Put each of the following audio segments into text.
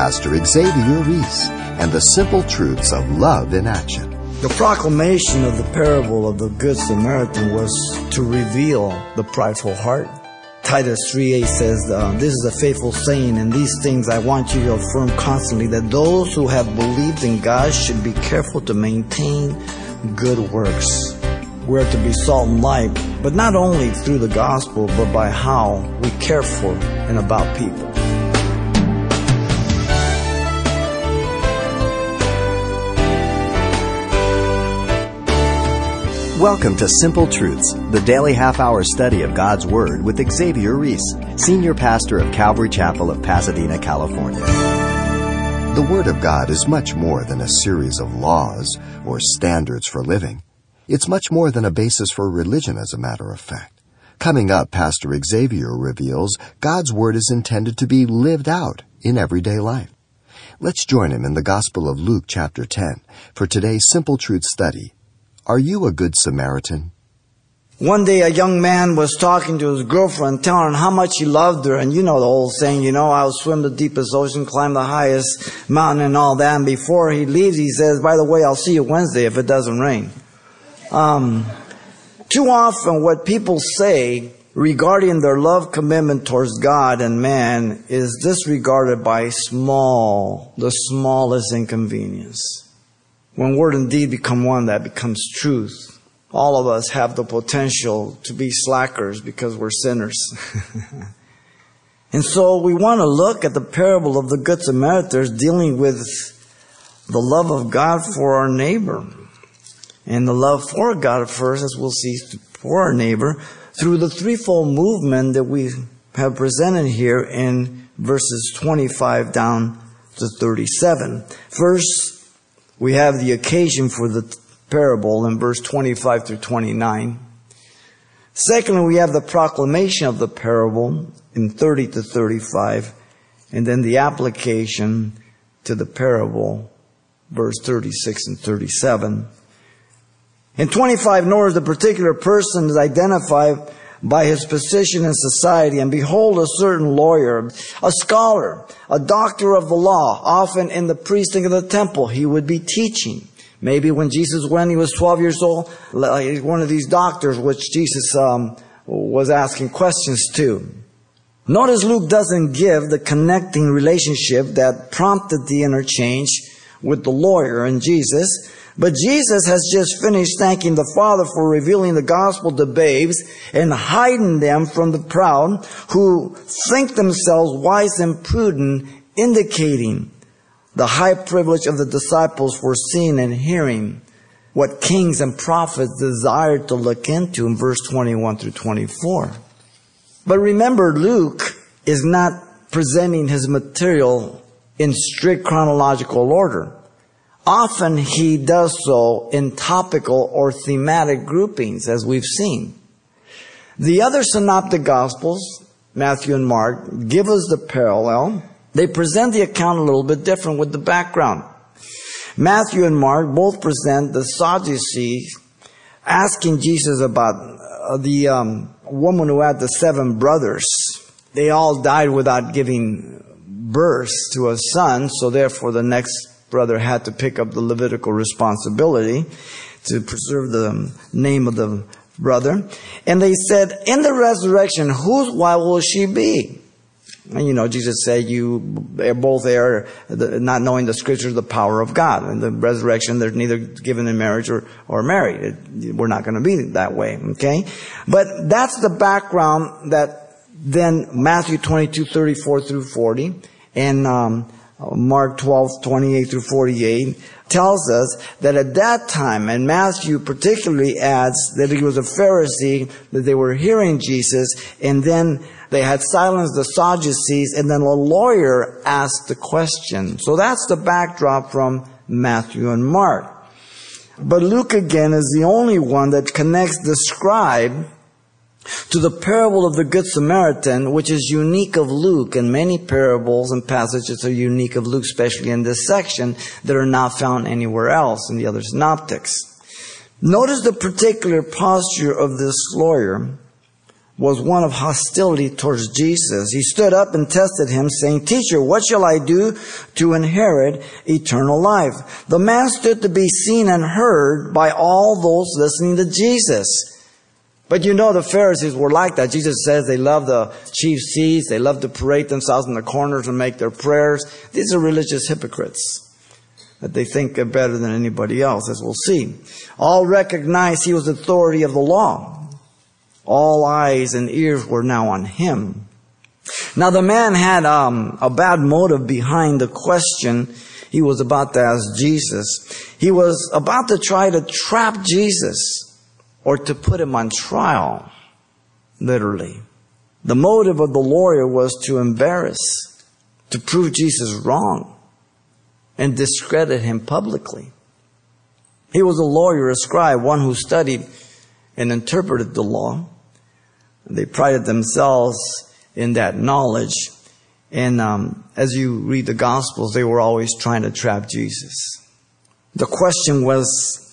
Pastor Xavier Reese and the simple truths of love in action. The proclamation of the parable of the Good Samaritan was to reveal the prideful heart. Titus 3.8 says, uh, This is a faithful saying, and these things I want you to affirm constantly, that those who have believed in God should be careful to maintain good works. We're to be salt and light, but not only through the gospel, but by how we care for and about people. Welcome to Simple Truths, the daily half hour study of God's Word with Xavier Reese, Senior Pastor of Calvary Chapel of Pasadena, California. The Word of God is much more than a series of laws or standards for living. It's much more than a basis for religion, as a matter of fact. Coming up, Pastor Xavier reveals God's Word is intended to be lived out in everyday life. Let's join him in the Gospel of Luke, chapter 10, for today's Simple Truth study are you a good Samaritan? One day a young man was talking to his girlfriend, telling her how much he loved her. And you know the old saying, you know, I'll swim the deepest ocean, climb the highest mountain and all that. And before he leaves, he says, by the way, I'll see you Wednesday if it doesn't rain. Um, too often what people say regarding their love commitment towards God and man is disregarded by small, the smallest inconvenience. When word and deed become one, that becomes truth. All of us have the potential to be slackers because we're sinners. and so we want to look at the parable of the Good Samaritans dealing with the love of God for our neighbor. And the love for God first, as we'll see, for our neighbor, through the threefold movement that we have presented here in verses 25 down to 37. First, we have the occasion for the parable in verse 25 through 29. Secondly, we have the proclamation of the parable in 30 to 35, and then the application to the parable, verse 36 and 37. In 25, nor is the particular person identified by his position in society. And behold, a certain lawyer, a scholar, a doctor of the law, often in the precinct of the temple, he would be teaching. Maybe when Jesus went, he was 12 years old, one of these doctors which Jesus um, was asking questions to. Notice Luke doesn't give the connecting relationship that prompted the interchange with the lawyer and Jesus. But Jesus has just finished thanking the Father for revealing the gospel to babes and hiding them from the proud who think themselves wise and prudent, indicating the high privilege of the disciples for seeing and hearing what kings and prophets desired to look into in verse 21 through 24. But remember, Luke is not presenting his material in strict chronological order. Often he does so in topical or thematic groupings, as we've seen. The other synoptic gospels, Matthew and Mark, give us the parallel. They present the account a little bit different with the background. Matthew and Mark both present the Sadducees asking Jesus about uh, the um, woman who had the seven brothers. They all died without giving birth to a son, so therefore the next brother had to pick up the Levitical responsibility to preserve the name of the brother. And they said, in the resurrection, whose wife will she be? And you know, Jesus said, you are both there, not knowing the scriptures, the power of God. In the resurrection, they're neither given in marriage or, or married. we're not going to be that way, okay? But that's the background that then Matthew 22, 34 through 40, and, um, Mark 12, 28 through 48, tells us that at that time, and Matthew particularly adds that he was a Pharisee, that they were hearing Jesus, and then they had silenced the Sadducees, and then a lawyer asked the question. So that's the backdrop from Matthew and Mark. But Luke again is the only one that connects the scribe to the parable of the Good Samaritan, which is unique of Luke, and many parables and passages are unique of Luke, especially in this section, that are not found anywhere else in the other synoptics. Notice the particular posture of this lawyer. was one of hostility towards Jesus. He stood up and tested him, saying, Teacher, what shall I do to inherit eternal life? The man stood to be seen and heard by all those listening to Jesus. But you know the Pharisees were like that. Jesus says they love the chief seats, they love to parade themselves in the corners and make their prayers. These are religious hypocrites. That they think they're better than anybody else, as we'll see. All recognized he was authority of the law. All eyes and ears were now on him. Now the man had um, a bad motive behind the question he was about to ask Jesus. He was about to try to trap Jesus or to put him on trial, literally. The motive of the lawyer was to embarrass, to prove Jesus wrong, and discredit him publicly. He was a lawyer, a scribe, one who studied and interpreted the law. They prided themselves in that knowledge. And um, as you read the Gospels, they were always trying to trap Jesus. The question was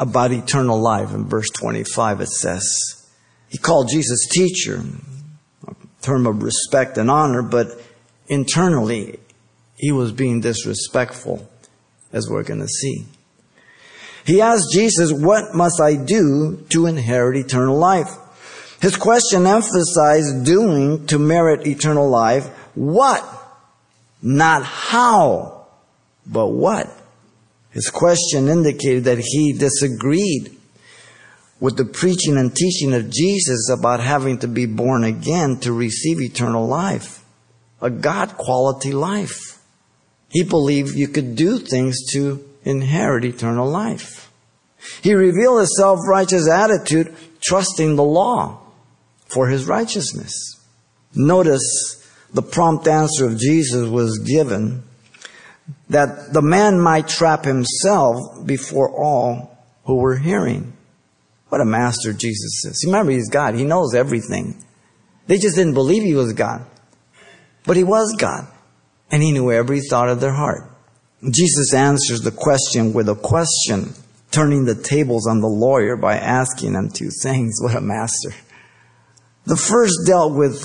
about eternal life. In verse 25, it says, He called Jesus teacher, a term of respect and honor, but internally, he was being disrespectful, as we're going to see. He asked Jesus, What must I do to inherit eternal life? His question emphasized doing to merit eternal life. What? Not how, but what? His question indicated that he disagreed with the preaching and teaching of Jesus about having to be born again to receive eternal life, a God quality life. He believed you could do things to inherit eternal life. He revealed his self-righteous attitude, trusting the law for his righteousness. Notice the prompt answer of Jesus was given that the man might trap himself before all who were hearing. What a master Jesus is. Remember, he's God. He knows everything. They just didn't believe he was God. But he was God. And he knew every thought of their heart. Jesus answers the question with a question, turning the tables on the lawyer by asking him two things. What a master. The first dealt with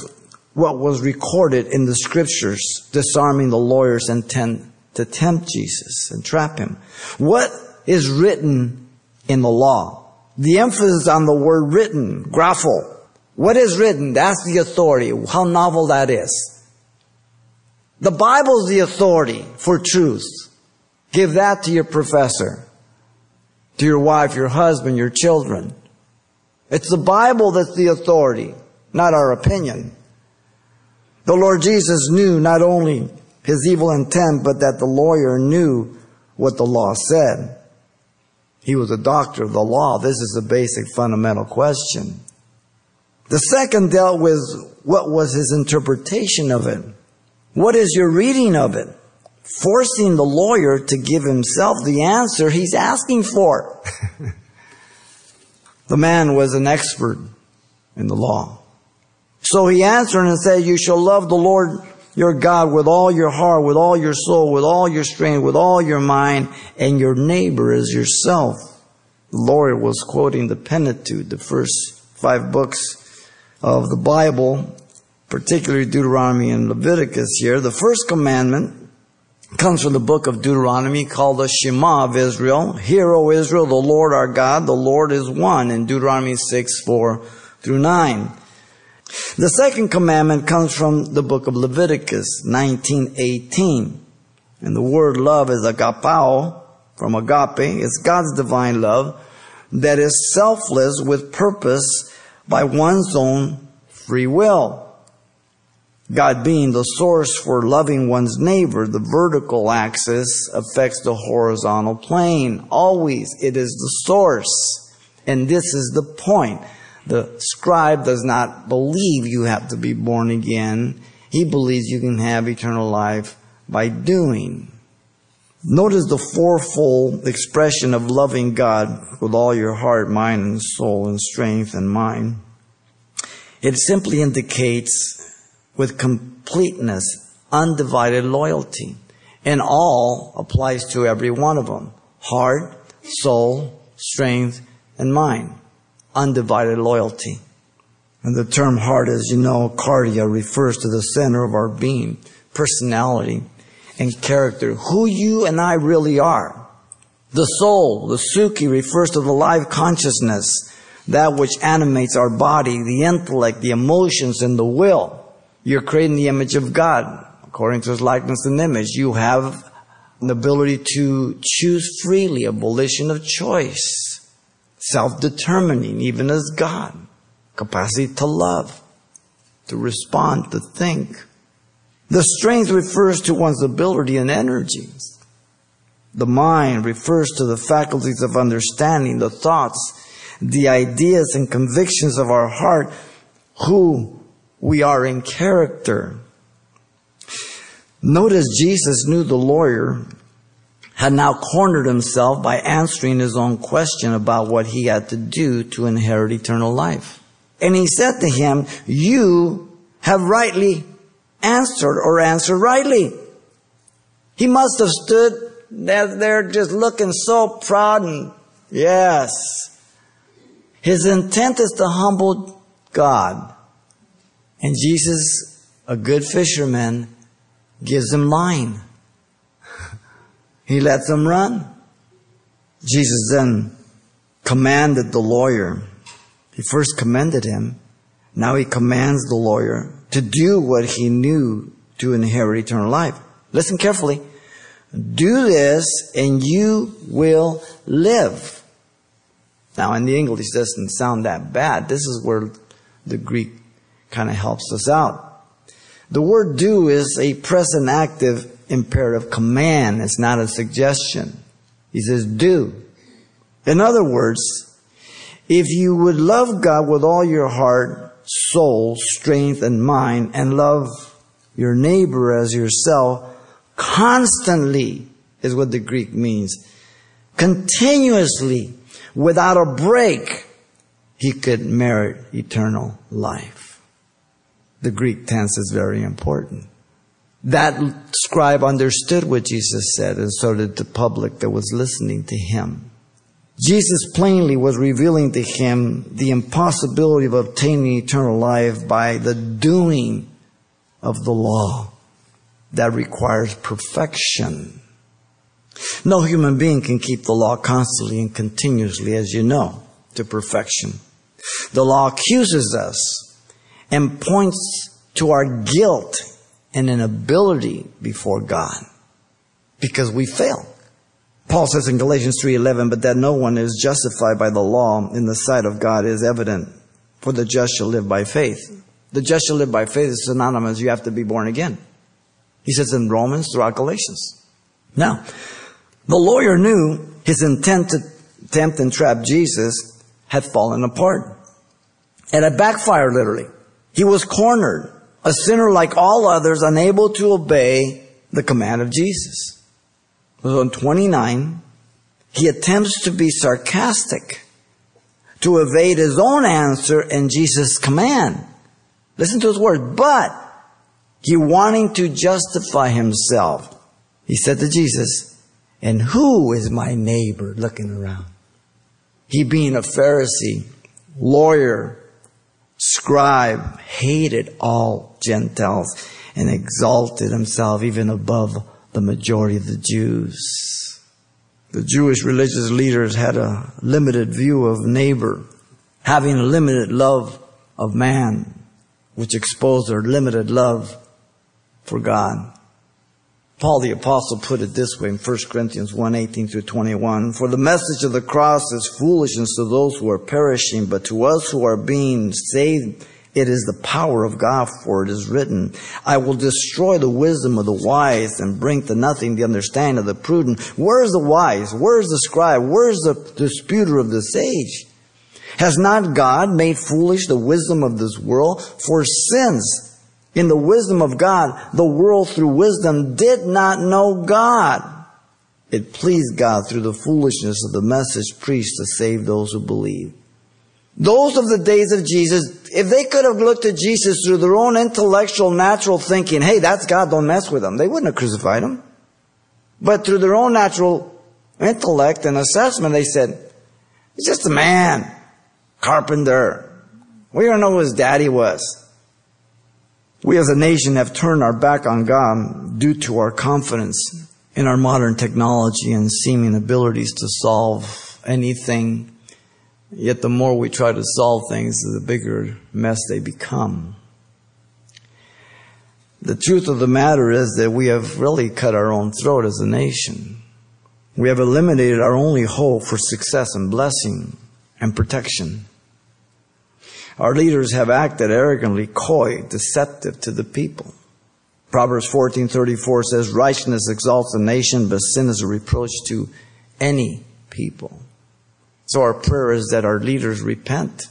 what was recorded in the scriptures, disarming the lawyer's intent to tempt Jesus and trap him. What is written in the law? The emphasis on the word written, grapho. What is written? That's the authority. How novel that is. The Bible is the authority for truth. Give that to your professor, to your wife, your husband, your children. It's the Bible that's the authority not our opinion. The Lord Jesus knew not only his evil intent, but that the lawyer knew what the law said. He was a doctor of the law. This is a basic fundamental question. The second dealt with what was his interpretation of it. What is your reading of it? Forcing the lawyer to give himself the answer he's asking for. the man was an expert in the law. So he answered and said, You shall love the Lord your God with all your heart, with all your soul, with all your strength, with all your mind, and your neighbor as yourself. The Lord was quoting the Pentateuch, the first five books of the Bible, particularly Deuteronomy and Leviticus here. The first commandment comes from the book of Deuteronomy called the Shema of Israel. Hear, O Israel, the Lord our God, the Lord is one in Deuteronomy 6, 4 through 9. The second commandment comes from the book of Leviticus 19:18. And the word love is agapao from agape. It's God's divine love that is selfless with purpose by one's own free will. God being the source for loving one's neighbor, the vertical axis affects the horizontal plane. Always it is the source. And this is the point. The scribe does not believe you have to be born again. He believes you can have eternal life by doing. Notice the fourfold expression of loving God with all your heart, mind, and soul, and strength and mind. It simply indicates with completeness, undivided loyalty. And all applies to every one of them. Heart, soul, strength, and mind undivided loyalty. And the term heart, as you know, cardia, refers to the center of our being, personality, and character, who you and I really are. The soul, the psuche, refers to the live consciousness, that which animates our body, the intellect, the emotions, and the will. You're creating the image of God, according to His likeness and image. You have an ability to choose freely, a volition of choice, self-determining, even as God capacity to love, to respond, to think. The strength refers to one's ability and energies. The mind refers to the faculties of understanding, the thoughts, the ideas and convictions of our heart, who we are in character. Notice Jesus knew the lawyer had now cornered himself by answering his own question about what he had to do to inherit eternal life. And he said to him, You have rightly answered or answered rightly. He must have stood there just looking so proud and yes. His intent is to humble God. And Jesus, a good fisherman, gives him line. He lets them run. Jesus then commanded the lawyer he first commended him. Now he commands the lawyer to do what he knew to inherit eternal life. Listen carefully. Do this and you will live. Now in the English doesn't sound that bad. This is where the Greek kind of helps us out. The word do is a present active imperative command. It's not a suggestion. He says do. In other words, if you would love God with all your heart, soul, strength, and mind, and love your neighbor as yourself, constantly is what the Greek means. Continuously, without a break, he could merit eternal life. The Greek tense is very important. That scribe understood what Jesus said, and so did the public that was listening to him. Jesus plainly was revealing to him the impossibility of obtaining eternal life by the doing of the law that requires perfection. No human being can keep the law constantly and continuously, as you know, to perfection. The law accuses us and points to our guilt and an ability before God because we fail. Paul says in Galatians 3:11, but that no one is justified by the law in the sight of God is evident, for the just shall live by faith. The just shall live by faith is synonymous. You have to be born again. He says in Romans throughout Galatians. Now, the lawyer knew his intent to tempt and trap Jesus had fallen apart. And it backfired literally. He was cornered, a sinner like all others, unable to obey the command of Jesus on 29, he attempts to be sarcastic, to evade his own answer and Jesus' command. Listen to his words. But he wanting to justify himself, he said to Jesus, and who is my neighbor looking around? He being a Pharisee, lawyer, scribe, hated all Gentiles and exalted himself even above the majority of the Jews. The Jewish religious leaders had a limited view of neighbor, having a limited love of man, which exposed their limited love for God. Paul the apostle put it this way in 1 Corinthians 1, 18 through 21. For the message of the cross is foolishness to those who are perishing, but to us who are being saved, it is the power of God, for it is written, I will destroy the wisdom of the wise and bring to nothing the understanding of the prudent. Where is the wise? Where is the scribe? Where is the disputer of this age? Has not God made foolish the wisdom of this world? For since in the wisdom of God, the world through wisdom did not know God, it pleased God through the foolishness of the message preached to save those who believe. Those of the days of Jesus, if they could have looked at Jesus through their own intellectual, natural thinking, hey, that's God, don't mess with him, they wouldn't have crucified him. But through their own natural intellect and assessment, they said, he's just a man, carpenter, We don't know who his daddy was. We as a nation have turned our back on God due to our confidence in our modern technology and seeming abilities to solve anything. Yet the more we try to solve things, the bigger mess they become. The truth of the matter is that we have really cut our own throat as a nation. We have eliminated our only hope for success and blessing and protection. Our leaders have acted arrogantly coy, deceptive to the people. Proverbs 14:34 says righteousness exalts a nation but sin is a reproach to any people. So our prayer is that our leaders repent,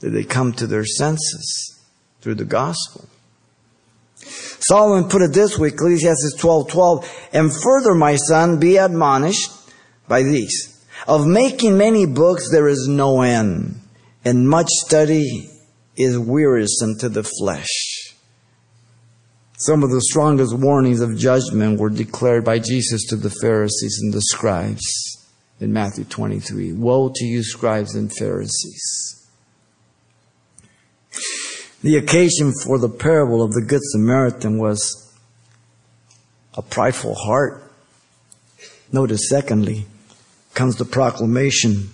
that they come to their senses through the gospel. Solomon put it this way, Ecclesiastes 12:12, and further my son be admonished by these of making many books there is no end and much study is wearisome to the flesh. Some of the strongest warnings of judgment were declared by Jesus to the Pharisees and the scribes in Matthew 23. Woe to you, scribes and Pharisees. The occasion for the parable of the Good Samaritan was a prideful heart. Notice, secondly, comes the proclamation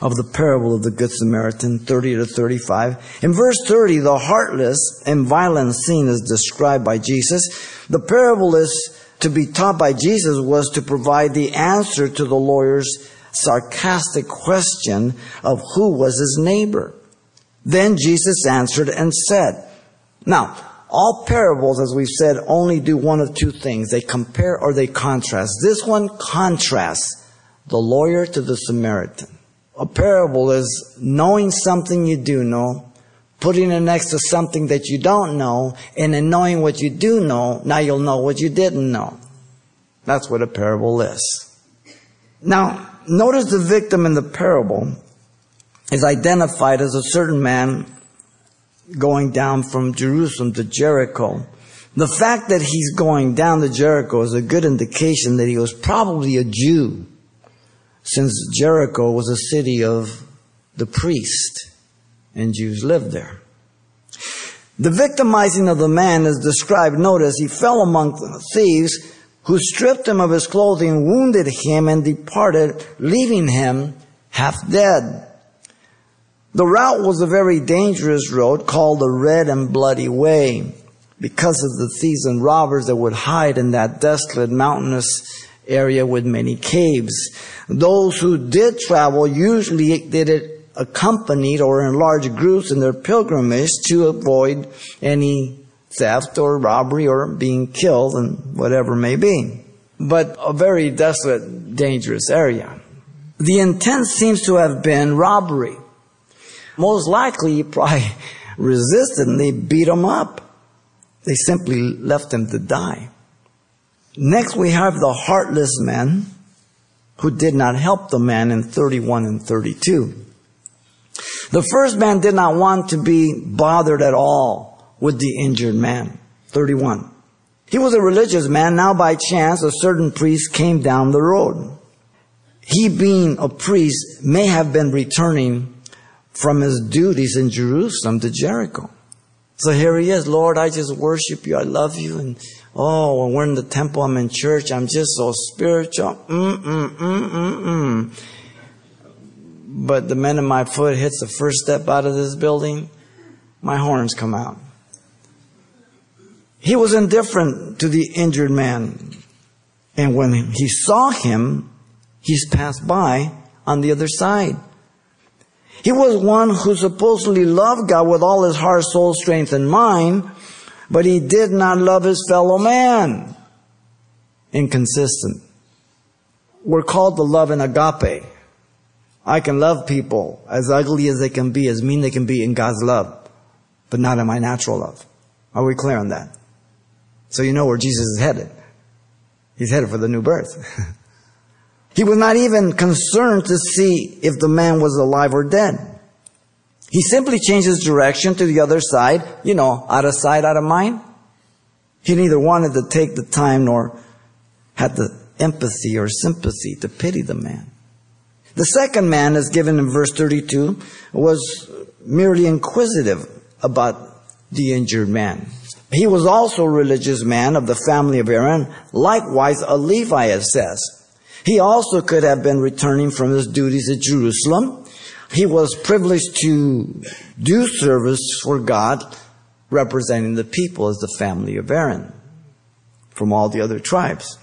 of the parable of the Good Samaritan, 30 to 35. In verse 30, the heartless and violent scene is described by Jesus. The parable is to be taught by Jesus was to provide the answer to the lawyer's sarcastic question of who was his neighbor. Then Jesus answered and said, Now, all parables, as we've said, only do one of two things. They compare or they contrast. This one contrasts the lawyer to the Samaritan a parable is knowing something you do know, putting it next to something that you don't know, and in knowing what you do know, now you'll know what you didn't know. That's what a parable is. Now, notice the victim in the parable is identified as a certain man going down from Jerusalem to Jericho. The fact that he's going down to Jericho is a good indication that he was probably a Jew since Jericho was a city of the priest and Jews lived there. The victimizing of the man is described. Notice he fell among thieves who stripped him of his clothing, wounded him, and departed, leaving him half dead. The route was a very dangerous road called the Red and Bloody Way because of the thieves and robbers that would hide in that desolate mountainous area with many caves. Those who did travel usually did it accompanied or in large groups in their pilgrimage to avoid any theft or robbery or being killed and whatever may be. But a very desolate, dangerous area. The intent seems to have been robbery. Most likely he probably resisted and they beat him up. They simply left him to die. Next we have the heartless man who did not help the man in 31 and 32. The first man did not want to be bothered at all with the injured man. 31. He was a religious man. Now by chance, a certain priest came down the road. He being a priest may have been returning from his duties in Jerusalem to Jericho. So here he is, Lord, I just worship you. I love you. And Oh, when we're in the temple, I'm in church, I'm just so spiritual. Mm, mm, mm, mm, mm. But the minute my foot hits the first step out of this building, my horns come out. He was indifferent to the injured man. And when he saw him, he's passed by on the other side. He was one who supposedly loved God with all his heart, soul, strength, and mind, but he did not love his fellow man. Inconsistent. We're called to love in agape. I can love people as ugly as they can be, as mean they can be in God's love, but not in my natural love. Are we clear on that? So you know where Jesus is headed. He's headed for the new birth. he was not even concerned to see if the man was alive or dead. He simply changed his direction to the other side, you know, out of sight, out of mind. He neither wanted to take the time nor had the empathy or sympathy to pity the man. The second man, as given in verse 32, was merely inquisitive about the injured man. He was also a religious man of the family of Aaron, likewise a Levite, it says. He also could have been returning from his duties at Jerusalem. He was privileged to do service for God, representing the people as the family of Aaron from all the other tribes.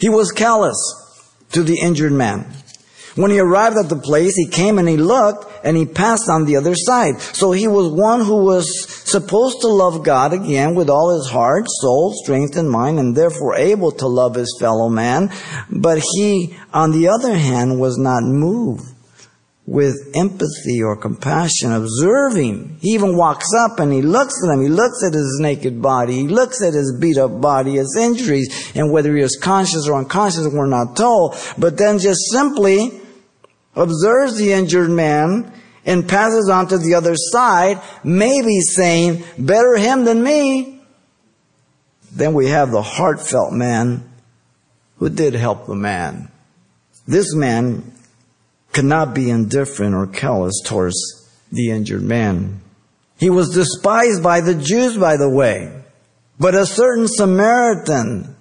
He was callous to the injured man. When he arrived at the place, he came and he looked and he passed on the other side. So he was one who was supposed to love God again with all his heart, soul, strength, and mind, and therefore able to love his fellow man. But he, on the other hand, was not moved with empathy or compassion, observing. He even walks up and he looks at him. He looks at his naked body. He looks at his beat up body, his injuries, and whether he is conscious or unconscious, we're not told. But then just simply observes the injured man and passes on to the other side, maybe saying, better him than me. Then we have the heartfelt man who did help the man. This man could not be indifferent or callous towards the injured man. He was despised by the Jews, by the way. But a certain Samaritan,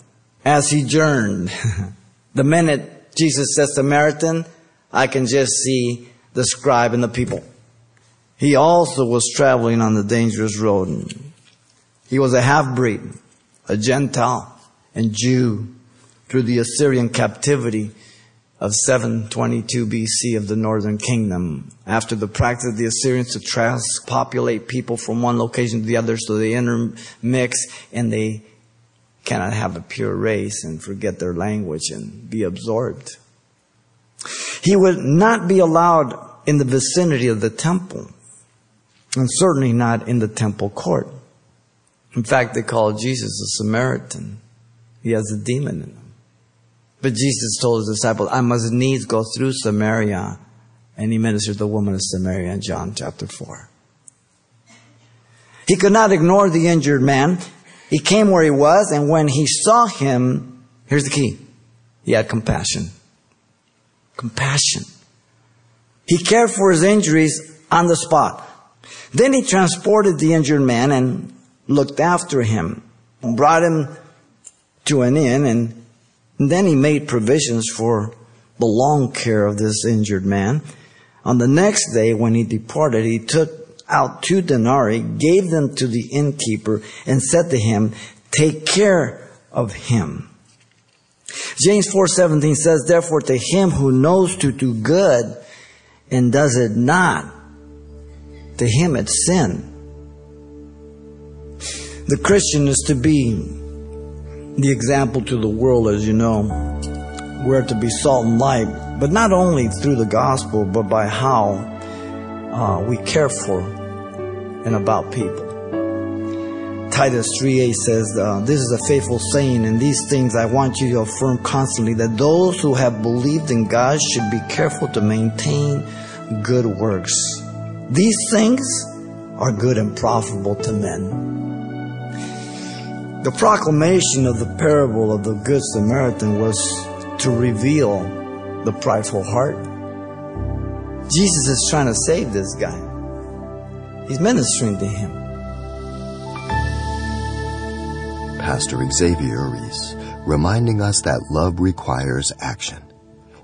as he journeyed, the minute Jesus says Samaritan, I can just see the scribe and the people. He also was traveling on the dangerous road. He was a half-breed, a Gentile and Jew through the Assyrian captivity of 722 BC of the northern kingdom. After the practice of the Assyrians to transpopulate people from one location to the other so they intermix and they cannot have a pure race and forget their language and be absorbed. He would not be allowed in the vicinity of the temple and certainly not in the temple court. In fact, they call Jesus a Samaritan. He has a demon in him. But Jesus told his disciples, I must needs go through Samaria. And he ministered to the woman of Samaria in John chapter 4. He could not ignore the injured man. He came where he was, and when he saw him, here's the key. He had compassion. Compassion. He cared for his injuries on the spot. Then he transported the injured man and looked after him, brought him to an inn, and then he made provisions for the long care of this injured man. On the next day, when he departed, he took out two denarii, gave them to the innkeeper, and said to him, Take care of him. James 4:17 says, Therefore, to him who knows to do good and does it not, to him it's sin. The Christian is to be the example to the world, as you know. We're to be salt and light, but not only through the gospel, but by how uh, we care for and about people. Titus 3.8 says, uh, This is a faithful saying, and these things I want you to affirm constantly, that those who have believed in God should be careful to maintain good works. These things are good and profitable to men. The proclamation of the parable of the Good Samaritan was to reveal the prideful heart. Jesus is trying to save this guy. He's ministering to him. Pastor Xavier Reese, reminding us that love requires action.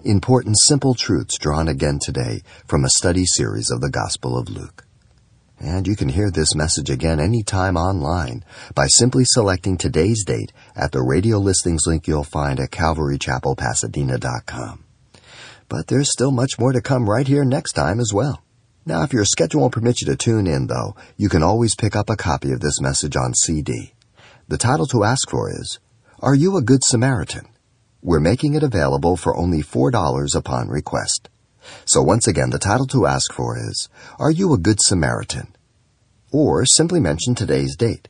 Important simple truths drawn again today from a study series of the Gospel of Luke. And you can hear this message again anytime online by simply selecting today's date at the radio listings link you'll find at calvarychapelpasadena.com. But there's still much more to come right here next time as well. Now, if your schedule won't permit you to tune in, though, you can always pick up a copy of this message on CD. The title to ask for is, Are You a Good Samaritan? We're making it available for only $4 upon request. So once again, the title to ask for is, Are You a Good Samaritan? Or simply mention today's date.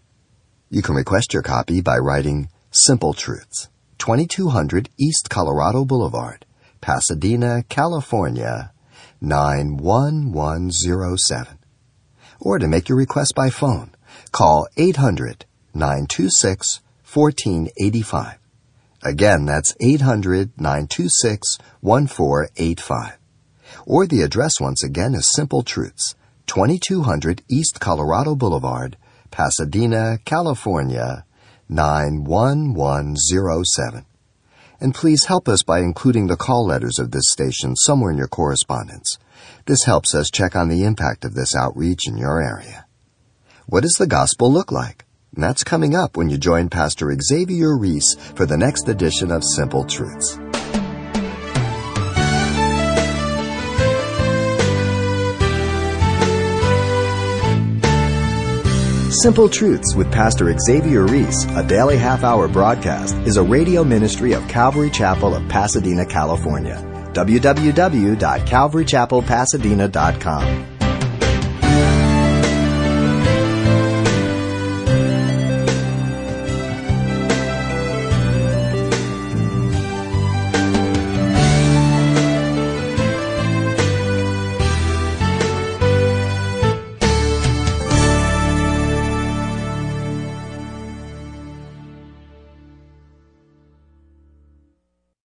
You can request your copy by writing Simple Truths, 2200 East Colorado Boulevard, Pasadena, California, 91107. Or to make your request by phone, call 800 926 1485. Again, that's 800 926 1485. Or the address once again is Simple Truths, 2200 East Colorado Boulevard, Pasadena, California 91107. And please help us by including the call letters of this station somewhere in your correspondence. This helps us check on the impact of this outreach in your area. What does the gospel look like? That's coming up when you join Pastor Xavier Reese for the next edition of Simple Truths. Simple Truths with Pastor Xavier Reese, a daily half hour broadcast, is a radio ministry of Calvary Chapel of Pasadena, California. www.calvarychapelpasadena.com.